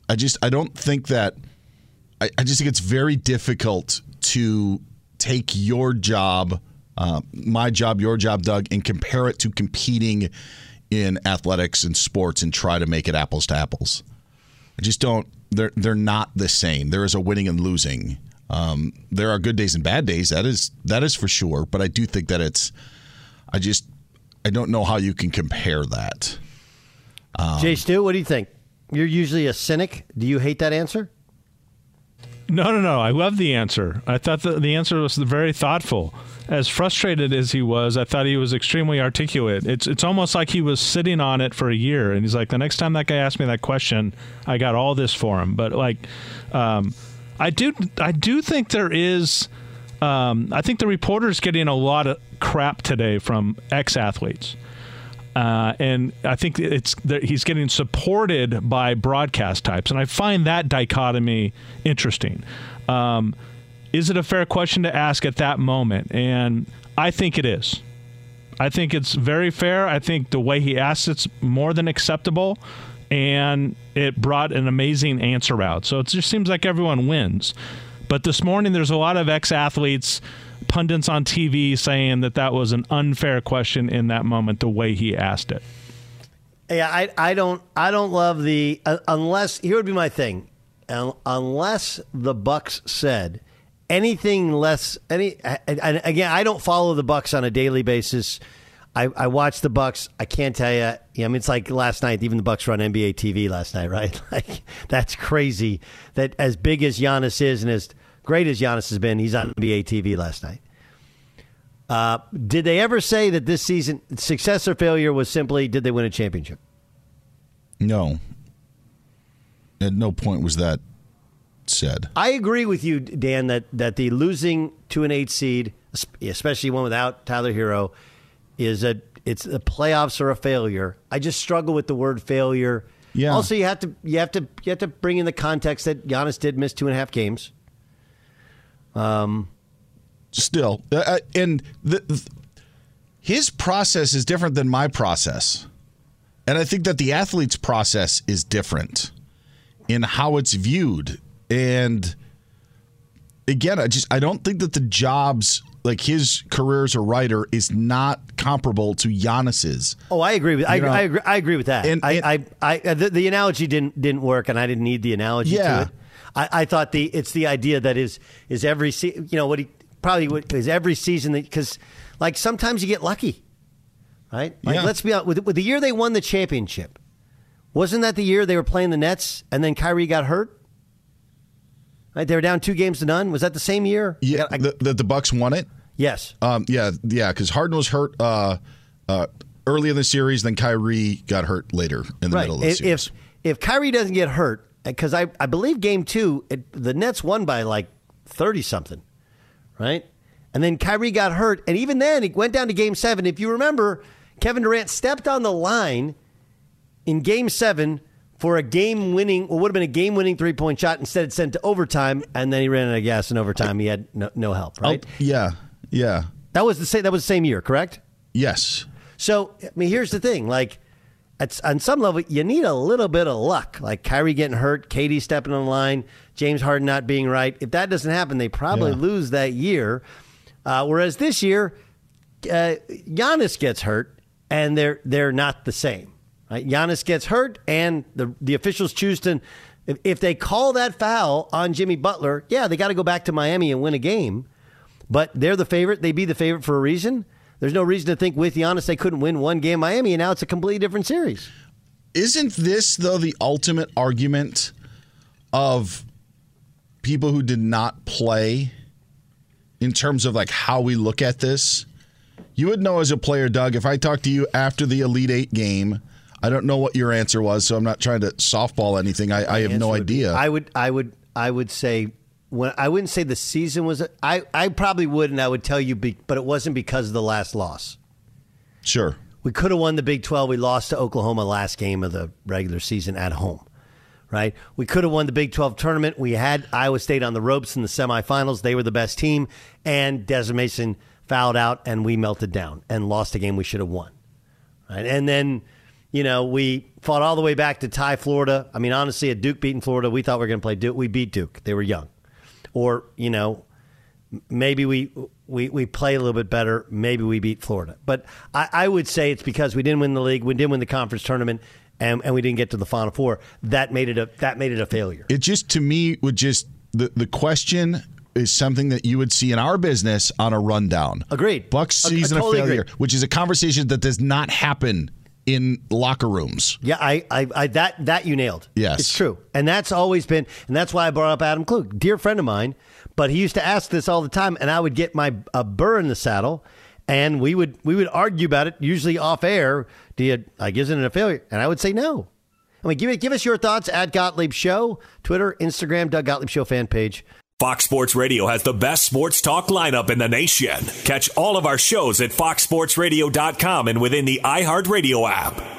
I just I don't think that. I, I just think it's very difficult to take your job, uh, my job, your job, Doug, and compare it to competing in athletics and sports and try to make it apples to apples. I just don't. They're they're not the same. There is a winning and losing. Um, there are good days and bad days. That is that is for sure. But I do think that it's. I just I don't know how you can compare that. Um, Jay Stu, what do you think? You're usually a cynic. Do you hate that answer? No, no, no. I love the answer. I thought the, the answer was very thoughtful. As frustrated as he was, I thought he was extremely articulate. It's it's almost like he was sitting on it for a year, and he's like, the next time that guy asked me that question, I got all this for him. But like, um, I do I do think there is. Um, I think the reporter's getting a lot of crap today from ex athletes. Uh, and I think it's he's getting supported by broadcast types, and I find that dichotomy interesting. Um, is it a fair question to ask at that moment? And I think it is. I think it's very fair. I think the way he asked it's more than acceptable, and it brought an amazing answer out. So it just seems like everyone wins. But this morning, there's a lot of ex athletes pundits on TV saying that that was an unfair question in that moment, the way he asked it. Yeah, I, I don't I don't love the uh, unless here would be my thing, unless the Bucks said anything less any and again I don't follow the Bucks on a daily basis. I, I watch the Bucks. I can't tell you. I mean, it's like last night. Even the Bucks were on NBA TV last night, right? Like that's crazy. That as big as Giannis is and as great as Giannis has been, he's on NBA TV last night. Uh, did they ever say that this season success or failure was simply did they win a championship? No. At no point was that said. I agree with you, Dan, that that the losing to an eight seed, especially one without Tyler Herro, is a it's the playoffs are a failure. I just struggle with the word failure. Yeah. Also, you have to you have to you have to bring in the context that Giannis did miss two and a half games. Um, Still, uh, uh, and the, th- his process is different than my process, and I think that the athlete's process is different in how it's viewed. And again, I just I don't think that the jobs like his career as a writer is not comparable to Giannis's. Oh, I agree with I, I agree. I agree with that. And- I, and- I, I, uh, the, the analogy didn't didn't work, and I didn't need the analogy Yeah. to it. I, I thought the it's the idea that is is every se- you know what he probably would, is every season because like sometimes you get lucky, right? Like Yeah. let's be honest with, with the year they won the championship. Wasn't that the year they were playing the Nets and then Kyrie got hurt? Right, they were down two games to none. Was that the same year? Yeah, that the, the Bucks won it. Yes. Um, yeah, yeah, because Harden was hurt uh, uh, early in the series, then Kyrie got hurt later in the right. middle of the if, series. if if Kyrie doesn't get hurt, because I, I believe game two, it, the Nets won by like thirty something, right? And then Kyrie got hurt, and even then it went down to game seven. If you remember, Kevin Durant stepped on the line in game seven for a game winning, what would have been a game winning three point shot. Instead, it sent to overtime, and then he ran out of gas in overtime. He had no, no help, right? Oh, yeah, yeah. That was the same. That was the same year, correct? Yes. So I mean, here's the thing: like, at, on some level, you need a little bit of luck. Like Kyrie getting hurt, KD stepping on the line, James Harden not being right. If that doesn't happen, they probably Yeah. lose that year. Uh, whereas this year, uh, Giannis gets hurt, and they're they're not the same. Right? Giannis gets hurt, and the the officials choose to. If, they call that foul on Jimmy Butler, yeah, they got to go back to Miami and win a game. But they're the favorite. They be the favorite for a reason. There's no reason to think, with Giannis, they couldn't win one game Miami, and now it's a completely different series. Isn't this though the ultimate argument of people who did not play in terms of like how we look at this? You would know as a player, Doug, if I talked to you after the Elite Eight game. I don't know what your answer was, so I'm not trying to softball anything. I, I have no idea. I would, I would, I would say when I wouldn't say the season was. I, I probably would, and I would tell you, be, but it wasn't because of the last loss. Sure. We could have won the Big 12. We lost to Oklahoma last game of the regular season at home, right? We could have won the Big 12 tournament. We had Iowa State on the ropes in the semifinals. They were the best team, and Desmond Mason fouled out, and we melted down and lost a game we should have won. Right? And then you know, we fought all the way back to tie Florida. I mean, honestly, at Duke beating Florida, we thought we were going to play Duke. We beat Duke. They were young. Or, you know, maybe we, we, we play a little bit better. Maybe we beat Florida. But I, I would say it's because we didn't win the league, we didn't win the conference tournament, and, and we didn't get to the Final Four. That made it a that made it a failure. It just to me would just the the question is something that you would see in our business on a rundown. Agreed. Bucks season I, I totally of failure, agree. which is a conversation that does not happen in locker rooms. Yeah, I, I, I, that that you nailed. Yes, it's true, and that's always been, and that's why I brought up Adam Klug, dear friend of mine. But he used to ask this all the time, and I would get my a burr in the saddle, and we would we would argue about it, usually off air. Do you like isn't it a failure? And I would say no. I mean, give it, give us your thoughts at Gottlieb Show, Twitter, Instagram, Doug Gottlieb Show fan page. Fox Sports Radio has the best sports talk lineup in the nation. Catch all of our shows at foxsportsradio.com and within the iHeartRadio app.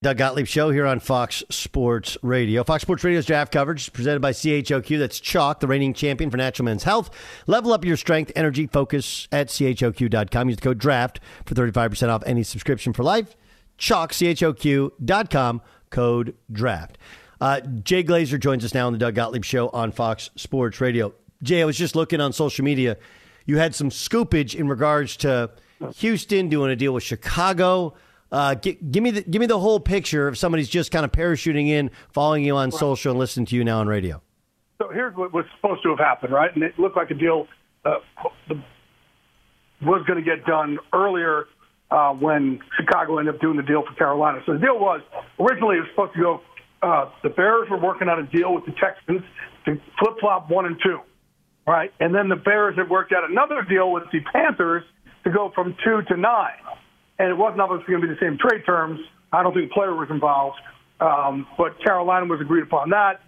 Doug Gottlieb Show here on Fox Sports Radio. Fox Sports Radio's draft coverage is presented by CHOQ. That's Chalk, the reigning champion for natural men's health. Level up your strength, energy, focus at CHOQ.com. Use the code DRAFT for 35% off any subscription for life. Chalk, CHOQ.com, code DRAFT. Uh, Jay Glazer joins us now on the Doug Gottlieb Show on Fox Sports Radio. Jay, I was just looking on social media. You had some scoopage in regards to Houston doing a deal with Chicago. Uh, gi- give me the give me the whole picture if somebody's just kind of parachuting in, following you on social, and listening to you now on radio. So here's what was supposed to have happened, right? And it looked like a deal uh, was going to get done earlier uh, when Chicago ended up doing the deal for Carolina. So the deal was originally it was supposed to go. Uh, the Bears were working on a deal with the Texans to flip flop one and two, right? And then the Bears had worked out another deal with the Panthers to go from two to nine. And it wasn't obviously going to be the same trade terms. I don't think the player was involved, um, but Carolina was agreed upon that.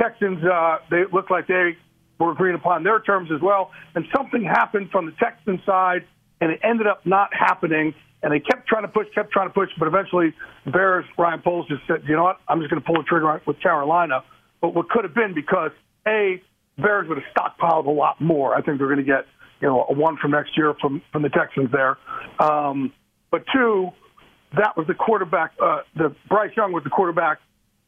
Texans, uh, they looked like they were agreeing upon their terms as well. And something happened from the Texan side, and it ended up not happening. And they kept trying to push, kept trying to push, but eventually the Bears, Ryan Poles just said, you know what, I'm just going to pull the trigger with Carolina. But what could have been because, A, Bears would have stockpiled a lot more. I think they're going to get, you know, a one from next year from, from the Texans there. Um, but two, that was the quarterback, uh, the Bryce Young was the quarterback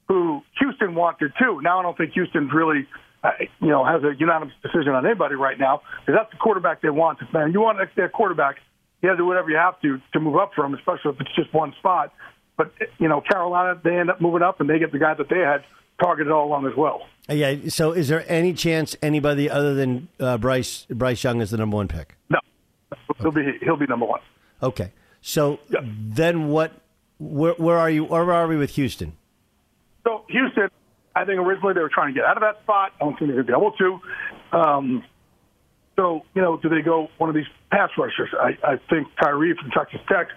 who Houston wanted too. Now I don't think Houston's really uh, you know, has a unanimous decision on anybody right now because that's the quarterback they want. Man, you want their quarterback, you have to do whatever you have to to move up for him, especially if it's just one spot. But you know, Carolina, they end up moving up and they get the guy that they had targeted all along as well. Yeah. So, is there any chance anybody other than uh, Bryce Bryce Young is the number one pick? No, he'll be he'll be number one. Okay. So then, what? Where, where are you? Where are we with Houston? So Houston, I think originally they were trying to get out of that spot. I don't think they're going to be able to. Um, so, you know, do they go one of these pass rushers? I, I think Tyree from Texas Tech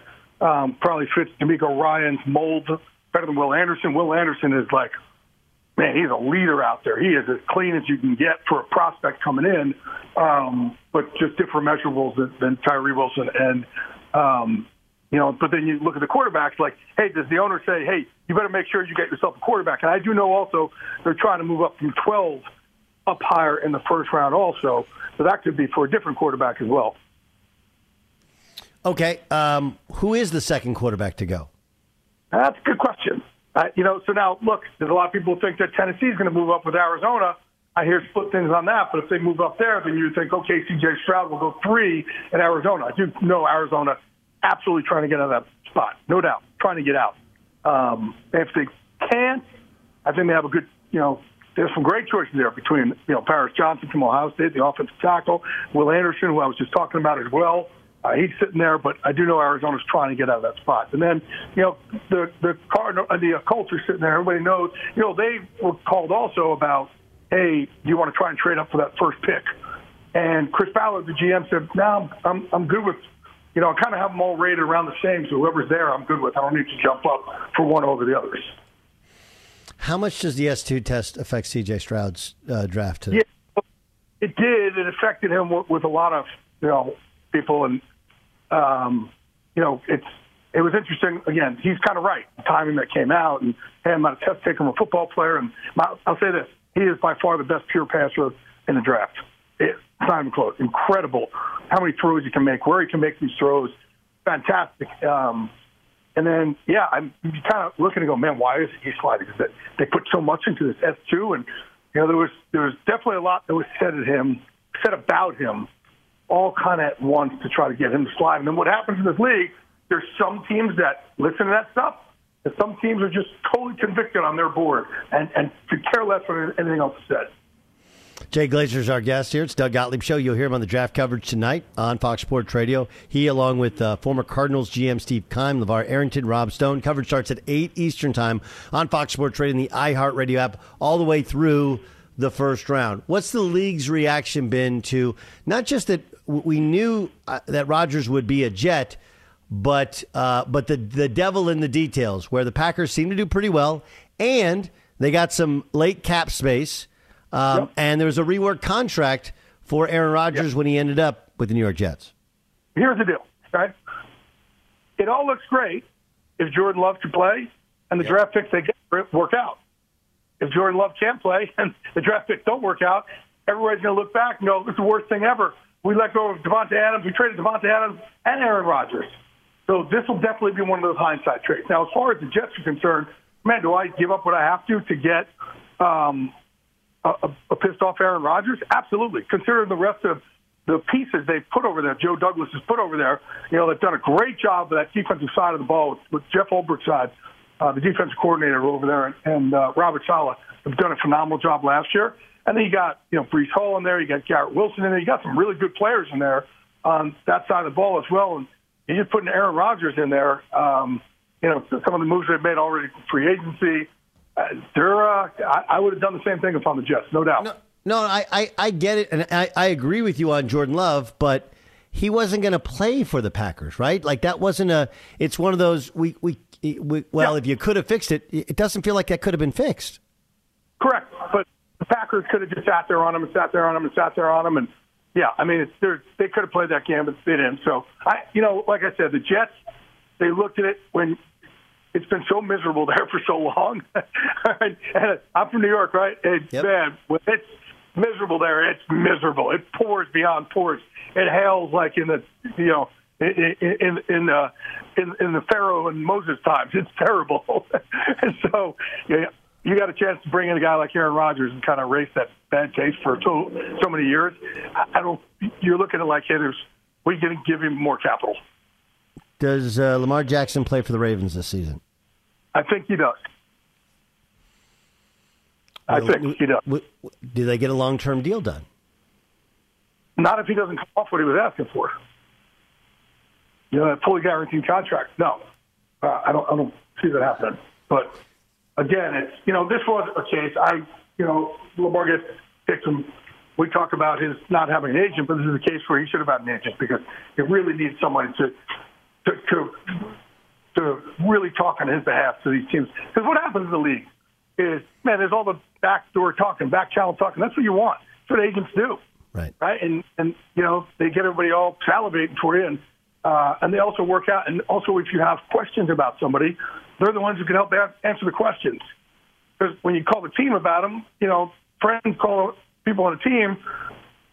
um, probably fits DeMeco Ryans' mold better than Will Anderson. Will Anderson is like, man, he's a leader out there. He is as clean as you can get for a prospect coming in, um, but just different measurables than, than Tyree Wilson. And, um, you know, but then you look at the quarterbacks like, hey, does the owner say, hey, you better make sure you get yourself a quarterback? And I do know also they're trying to move up from 12 up higher in the first round also. So that could be for a different quarterback as well. Okay. Um, who is the second quarterback to go? That's a good question. Uh, you know, so now look, there's a lot of people who think that Tennessee is going to move up with Arizona. I hear split things on that, but if they move up there, then you think, okay, C.J. Stroud will go three in Arizona. I do know Arizona absolutely trying to get out of that spot, no doubt, trying to get out. Um, if they can't, I think they have a good, you know, there's some great choices there between, you know, Paris Johnson from Ohio State, the offensive tackle, Will Anderson, who I was just talking about as well. Uh, he's sitting there, but I do know Arizona's trying to get out of that spot. And then, you know, the the Cardinal, uh, the uh, Colts are sitting there. Everybody knows, you know, they were called also about, hey, do you want to try and trade up for that first pick? And Chris Ballard, the GM, said, no, I'm I'm good with, you know, I kind of have them all rated around the same. So whoever's there, I'm good with. I don't need to jump up for one over the others. How much does the S two test affect C.J. Stroud's uh, draft today? Yeah, it did. It affected him with, with a lot of you know people, and um, you know it's it was interesting. Again, he's kind of right. The timing that came out, and hey, I'm not a test taker, I'm a football player, and my, I'll say this: he is by far the best pure passer in the draft. It's not even close. Incredible how many throws he can make, where he can make these throws. Fantastic. Um, and then, yeah, I'm kind of looking to go, man, why is he sliding? Because they put so much into this S two, and you know there was there was definitely a lot that was said at him, said about him, all kind of at once to try to get him to slide. And then what happens in this league? There's some teams that listen to that stuff, some teams are just totally convicted on their board and and could care less what anything else is said. Jay Glazer is our guest here. It's Doug Gottlieb Show. You'll hear him on the draft coverage tonight on Fox Sports Radio. He, along with uh, former Cardinals GM Steve Keim, LaVar Arrington, Rob Stone. Coverage starts at 8 Eastern Time on Fox Sports Radio and the iHeartRadio app all the way through the first round. What's the league's reaction been to not just that we knew uh, that Rodgers would be a Jet, but uh, but the the devil in the details, where the Packers seem to do pretty well, and they got some late cap space. Um, yep. And there was a reworked contract for Aaron Rodgers yep. when he ended up with the New York Jets. Here's the deal, right? It all looks great if Jordan Love can play and the yep. draft picks they get work out. If Jordan Love can't play and the draft picks don't work out, everybody's going to look back and go, "This is the worst thing ever." We let go of Davante Adams. We traded Davante Adams and Aaron Rodgers. So this will definitely be one of those hindsight trades. Now, as far as the Jets are concerned, man, do I give up what I have to to get um, a, a pissed off Aaron Rodgers? Absolutely. Considering the rest of the pieces they've put over there, Joe Douglas has put over there, you know, they've done a great job of that defensive side of the ball with, with Jeff Ulbrich's side, uh, the defensive coordinator over there, and, and uh, Robert Saleh have done a phenomenal job last year. And then you got you know Breece Hall in there, you got Garrett Wilson in there, you got some really good players in there on that side of the ball as well. And you just putting Aaron Rodgers in there. Um, you know, some of the moves they've made already free agency. Uh, uh, I, I would have done the same thing if I'm the Jets, no doubt. No, no I, I, I get it, and I, I agree with you on Jordan Love, but he wasn't going to play for the Packers, right? Like that wasn't a. It's one of those we we, we well, yeah. if you could have fixed it, it doesn't feel like that could have been fixed. Correct, but the Packers could have just sat there on him and sat there on him and sat there on him, and yeah, I mean, it's, they could have played that game and fit in. So I, you know, like I said, the Jets, they looked at it when it's been so miserable there for so long. and I'm from New York, right? It's yep. bad. When it's miserable there, it's miserable. It pours beyond pours. It hails like in the, you know, in in in, uh, in, in the Pharaoh and Moses times. It's terrible. and so, yeah, you got a chance to bring in a guy like Aaron Rodgers and kind of erase that bad taste for so, so many years. I don't. You're looking at like, hey, there's we can give him more capital. Does uh, Lamar Jackson play for the Ravens this season? I think he does. I think he does. Do they get a long term deal done? Not if he doesn't come off what he was asking for. You know, a fully guaranteed contract. No, uh, I don't. I don't see that happening. But again, it's you know this was a case. I you know Lamar gets picked him. We talk about his not having an agent, but this is a case where he should have had an agent because he really needs somebody to to to, to really talk on his behalf to these teams. Because what happens in the league is, man, there's all the backdoor talking, back channel talking. That's what you want. That's what agents do. Right. Right. And and you know they get everybody all salivating for you, and uh, and they also work out. And also, if you have questions about somebody, they're the ones who can help answer the questions. Because when you call the team about them, you know, friends call people on a team,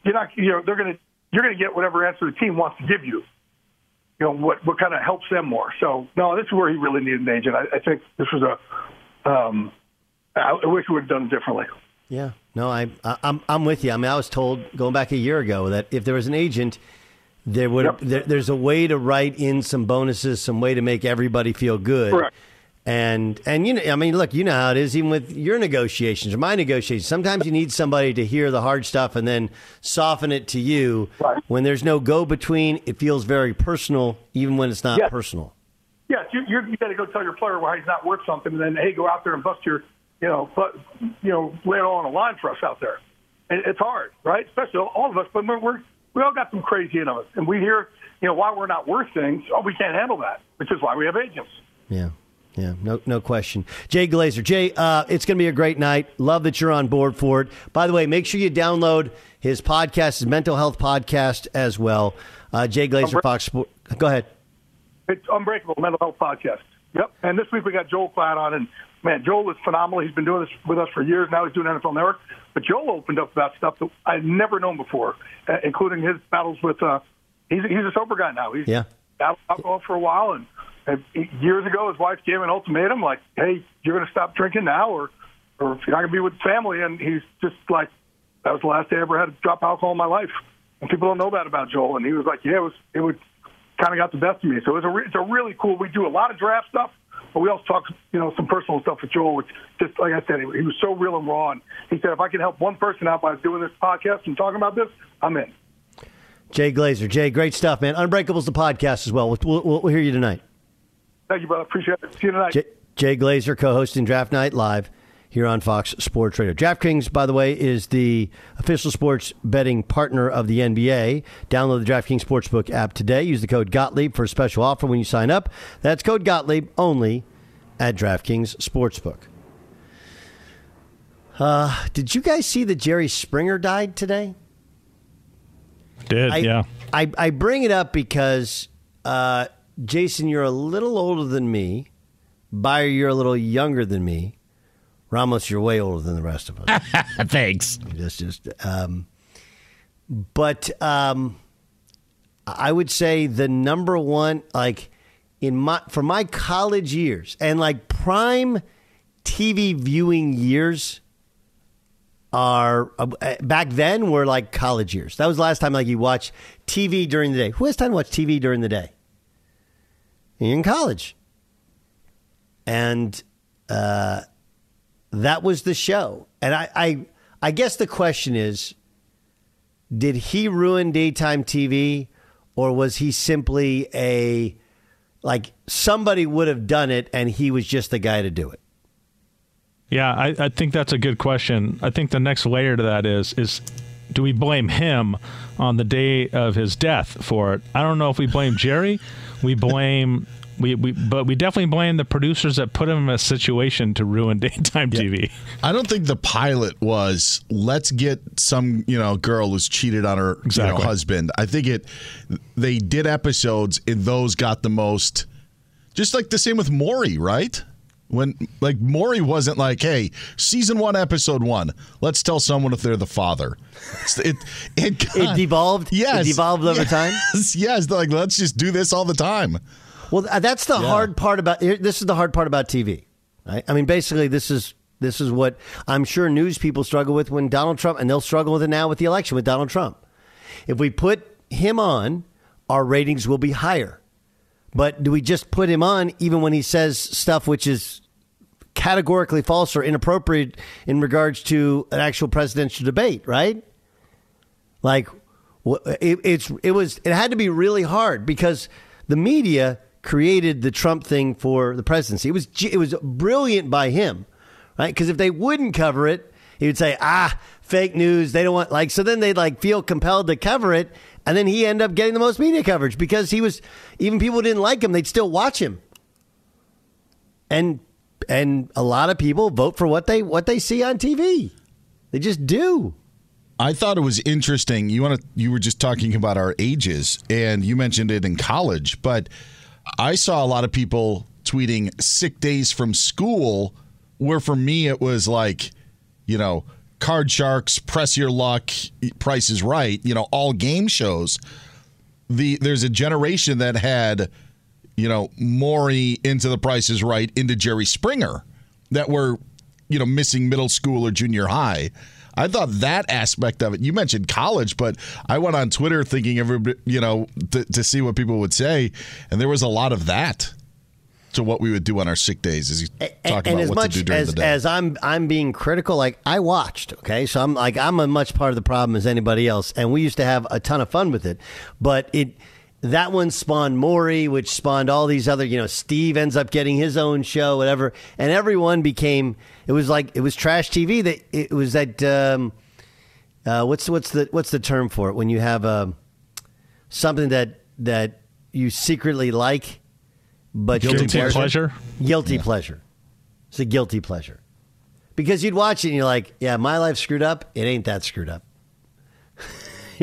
you're not, you know, they're to, you're to get whatever answer the team wants to give you. You know, what, what kind of helps them more. So, no, this is where he really needed an agent. I, I think this was a, um, I, I wish we would have done differently. Yeah. No, I, I, I'm, I'm with you. I mean, I was told going back a year ago that if there was an agent, there would yep. there, there's a way to write in some bonuses, some way to make everybody feel good. Correct. And and you know, I mean, look, you know how it is, even with your negotiations or my negotiations. Sometimes you need somebody to hear the hard stuff and then soften it to you. Right. When there's no go between, it feels very personal, even when it's not yes. personal. Yes, you you, you got to go tell your player why he's not worth something, and then hey, go out there and bust your, you know, but you know, lay it all on a line for us out there. And it's hard, right? Especially all of us, but we're, we're we all got some crazy in us, and we hear, you know, why we're not worth things. Oh, we can't handle that, which is why we have agents. Yeah. Yeah, no, no question. Jay Glazer, Jay, uh, it's going to be a great night. Love that you're on board for it. By the way, make sure you download his podcast, his mental health podcast as well. Uh, Jay Glazer, Fox Sports. Go ahead. It's Unbreakable Mental Health Podcast. Yep. And this week we got Joel Klatt on, and man, Joel is phenomenal. He's been doing this with us for years. Now he's doing NFL Network. But Joel opened up about stuff that I'd never known before, uh, including his battles with. Uh, he's he's a sober guy now. He's yeah. battled alcohol for a while, and years ago, his wife gave him an ultimatum like, "Hey, you're going to stop drinking now, or or you're not going to be with family." And he's just like, "That was the last day I ever had to drop alcohol in my life." And people don't know that about Joel. And he was like, "Yeah, it was it would kind of got the best of me." So it's a re- it's a really cool. We do a lot of draft stuff, but we also talked, you know some personal stuff with Joel, which just like I said, he, was so real and raw. And he said, "If I can help one person out by doing this podcast and talking about this, I'm in." Jay Glazer, Jay, great stuff, man. Unbreakable's the podcast as well. We'll, we'll, we'll hear you tonight. Thank you, brother. Appreciate it. See you tonight. Jay, Jay Glazer, co-hosting Draft Night Live here on Fox Sports Radio. DraftKings, by the way, is the official sports betting partner of the NBA. Download the DraftKings Sportsbook app today. Use the code Gottlieb for a special offer when you sign up. That's code Gottlieb only at DraftKings Sportsbook. Uh, did you guys see that Jerry Springer died today? Did, I, yeah. I, I bring it up because uh, Jason, you're a little older than me. Beyer, you're a little younger than me. Ramos, you're way older than the rest of us. Thanks. Just, just, um, but um, I would say the number one, like in my for my college years and like prime TV viewing years are uh, back then were like college years. That was the last time like you watch TV during the day. Who has time to watch TV during the day? You're in college. And uh, that was the show. And I, I, I guess the question is did he ruin daytime TV or was he simply a like somebody would have done it and he was just the guy to do it? Yeah, I, I think that's a good question. I think the next layer to that is is do we blame him on the day of his death for it? I don't know if we blame Jerry. We blame we, we but we definitely blame the producers that put him in a situation to ruin daytime TV. I don't think the pilot was let's get some you know girl who's cheated on her you know, husband. I think it they did episodes and those got the most. Just like the same with Maury, right? When like Maury wasn't like, hey, season one, episode one, let's tell someone if they're the father. It's- It it, It devolved? Yes, It devolved over time? Yes, yes. Like let's just do this all the time. Well, uh, that's the hard part about this is the hard part about TV. Right? I mean, basically, this is this is what I'm sure news people struggle with when Donald Trump, and they'll struggle with it now with the election with Donald Trump. If we put him on, our ratings will be higher. But do we just put him on even when he says stuff which is categorically false or inappropriate in regards to an actual presidential debate? Right? Like it, it's it was it had to be really hard because the media created the Trump thing for the presidency. It was it was brilliant by him, right? Because if they wouldn't cover it, he would say, "Ah, fake news." They don't want like so. Then they'd like feel compelled to cover it, and then he ended up getting the most media coverage because he was even people didn't like him, they'd still watch him, and and a lot of people vote for what they what they see on TV. They just do. I thought it was interesting. You want to you were just talking about our ages and you mentioned it in college, but I saw a lot of people tweeting sick days from school where for me it was like, you know, card sharks, press your luck, price is right, you know, all game shows. The there's a generation that had you know, Maury into the Price is Right into Jerry Springer that were, you know, missing middle school or junior high. I thought that aspect of it. You mentioned college, but I went on Twitter thinking everybody, you know, to, to see what people would say, and there was a lot of that to what we would do on our sick days. Is talk and about as what much to do during as, the day. as I'm I'm being critical, like I watched, okay, so I'm like I'm a much part of the problem as anybody else, and we used to have a ton of fun with it, but it that one spawned Maury, which spawned all these other, you know, Steve ends up getting his own show, whatever, and everyone became. It was like it was trash TV. That it was that. Um, uh, what's what's the what's the term for it when you have um something that that you secretly like, but Guilty you're- pleasure? Guilty pleasure. It's a guilty pleasure because you'd watch it and you're like, yeah, my life screwed up. It ain't that screwed up.